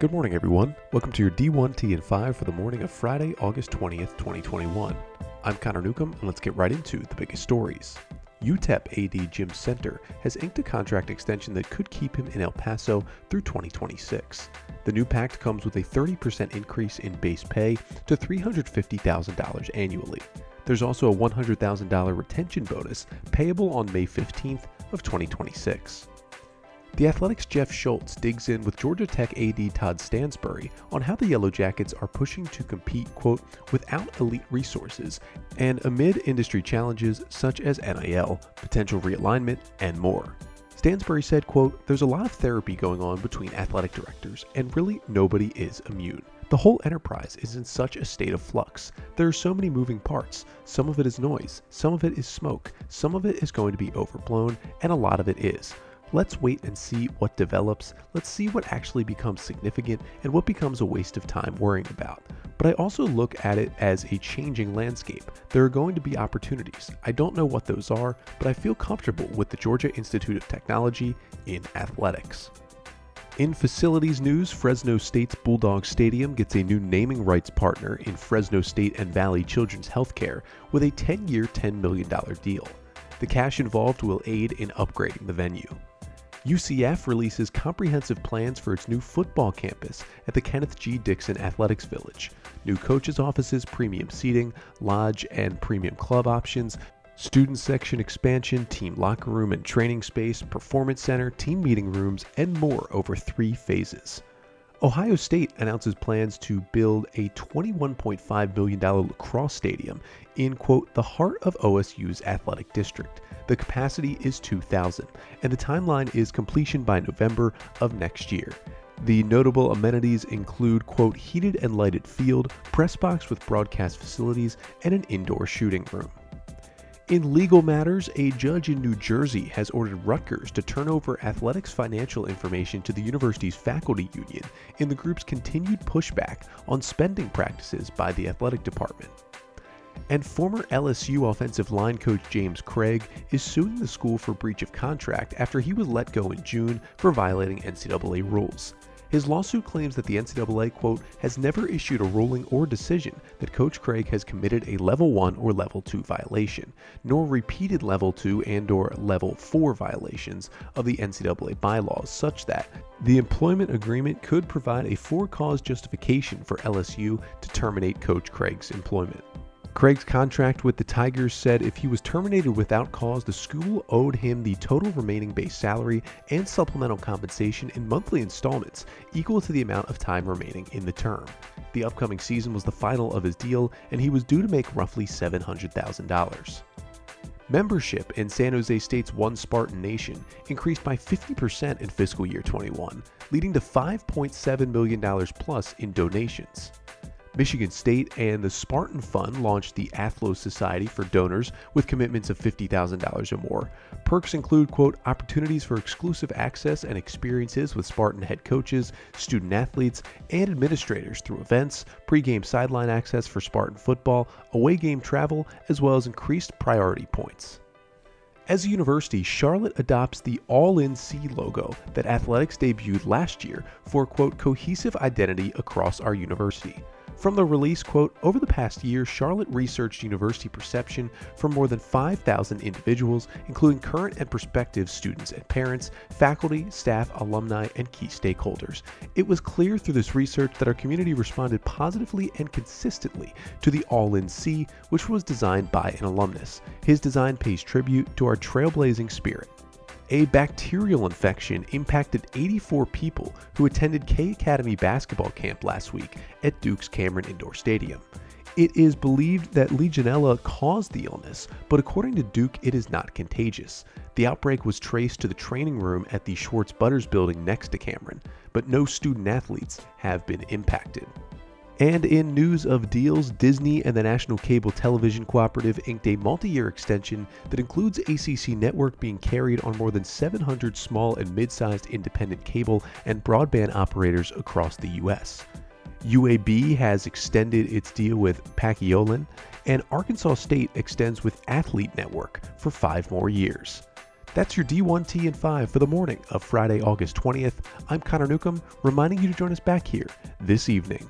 Good morning, everyone. Welcome to your D1T and 5 for the morning of Friday, August 20th, 2021. I'm Connor Newcomb, and let's get right into the biggest stories. UTEP AD Jim Senter has inked a contract extension that could keep him in El Paso through 2026. The new pact comes with a 30% increase in base pay to $350,000 annually. There's also a $100,000 retention bonus payable on May 15th of 2026. The Athletic's Jeff Schultz digs in with Georgia Tech AD Todd Stansbury on how the Yellow Jackets are pushing to compete, quote, without elite resources and amid industry challenges such as NIL, potential realignment, and more. Stansbury said, quote, There's a lot of therapy going on between athletic directors, and really nobody is immune. The whole enterprise is in such a state of flux. There are so many moving parts. Some of it is noise, some of it is smoke, some of it is going to be overblown, and a lot of it is. Let's wait and see what develops. Let's see what actually becomes significant and what becomes a waste of time worrying about. But I also look at it as a changing landscape. There are going to be opportunities. I don't know what those are, but I feel comfortable with the Georgia Institute of Technology in athletics. In facilities news, Fresno State's Bulldog Stadium gets a new naming rights partner in Fresno State and Valley Children's Healthcare with a 10 year, $10 million deal. The cash involved will aid in upgrading the venue. UCF releases comprehensive plans for its new football campus at the Kenneth G. Dixon Athletics Village. New coaches' offices, premium seating, lodge and premium club options, student section expansion, team locker room and training space, performance center, team meeting rooms, and more over three phases. Ohio State announces plans to build a $21.5 million lacrosse stadium in, quote, the heart of OSU's athletic district. The capacity is 2,000, and the timeline is completion by November of next year. The notable amenities include, quote, heated and lighted field, press box with broadcast facilities, and an indoor shooting room. In legal matters, a judge in New Jersey has ordered Rutgers to turn over athletics financial information to the university's faculty union in the group's continued pushback on spending practices by the athletic department. And former LSU offensive line coach James Cregg is suing the school for breach of contract after he was let go in June for violating NCAA rules. His lawsuit claims that the NCAA, quote, has never issued a ruling or decision that Coach Cregg has committed a level 1 or level 2 violation, nor repeated level 2 and or level 4 violations of the NCAA bylaws such that the employment agreement could provide a for-cause justification for LSU to terminate Coach Cregg's employment. Cregg's contract with the Tigers said if he was terminated without cause, the school owed him the total remaining base salary and supplemental compensation in monthly installments equal to the amount of time remaining in the term. The upcoming season was the final of his deal, and he was due to make roughly $700,000. Membership in San Jose State's One Spartan Nation increased by 50% in fiscal year 21, leading to $5.7 million plus in donations. Michigan State and the Spartan Fund launched the Athlo Society for donors with commitments of $50,000 or more. Perks include, quote, opportunities for exclusive access and experiences with Spartan head coaches, student athletes, and administrators through events, pregame sideline access for Spartan football, away game travel, as well as increased priority points. As a university, Charlotte adopts the All In C logo that athletics debuted last year for, quote, cohesive identity across our university. From the release, quote, over the past year, Charlotte researched university perception from more than 5,000 individuals, including current and prospective students and parents, faculty, staff, alumni, and key stakeholders. It was clear through this research that our community responded positively and consistently to the All In C, which was designed by an alumnus. His design pays tribute to our trailblazing spirit. A bacterial infection impacted 84 people who attended K Academy basketball camp last week at Duke's Cameron Indoor Stadium. It is believed that Legionella caused the illness, but according to Duke, it is not contagious. The outbreak was traced to the training room at the Schwartz Butters building next to Cameron, but no student athletes have been impacted. And in news of deals, Disney and the National Cable Television Cooperative inked a multi year extension that includes ACC Network being carried on more than 700 small and mid sized independent cable and broadband operators across the U.S. UAB has extended its deal with Paciolan, and Arkansas State extends with Athlete Network for five more years. That's your D1T and 5 for the morning of Friday, August 20th. I'm Connor Newcomb, reminding you to join us back here this evening.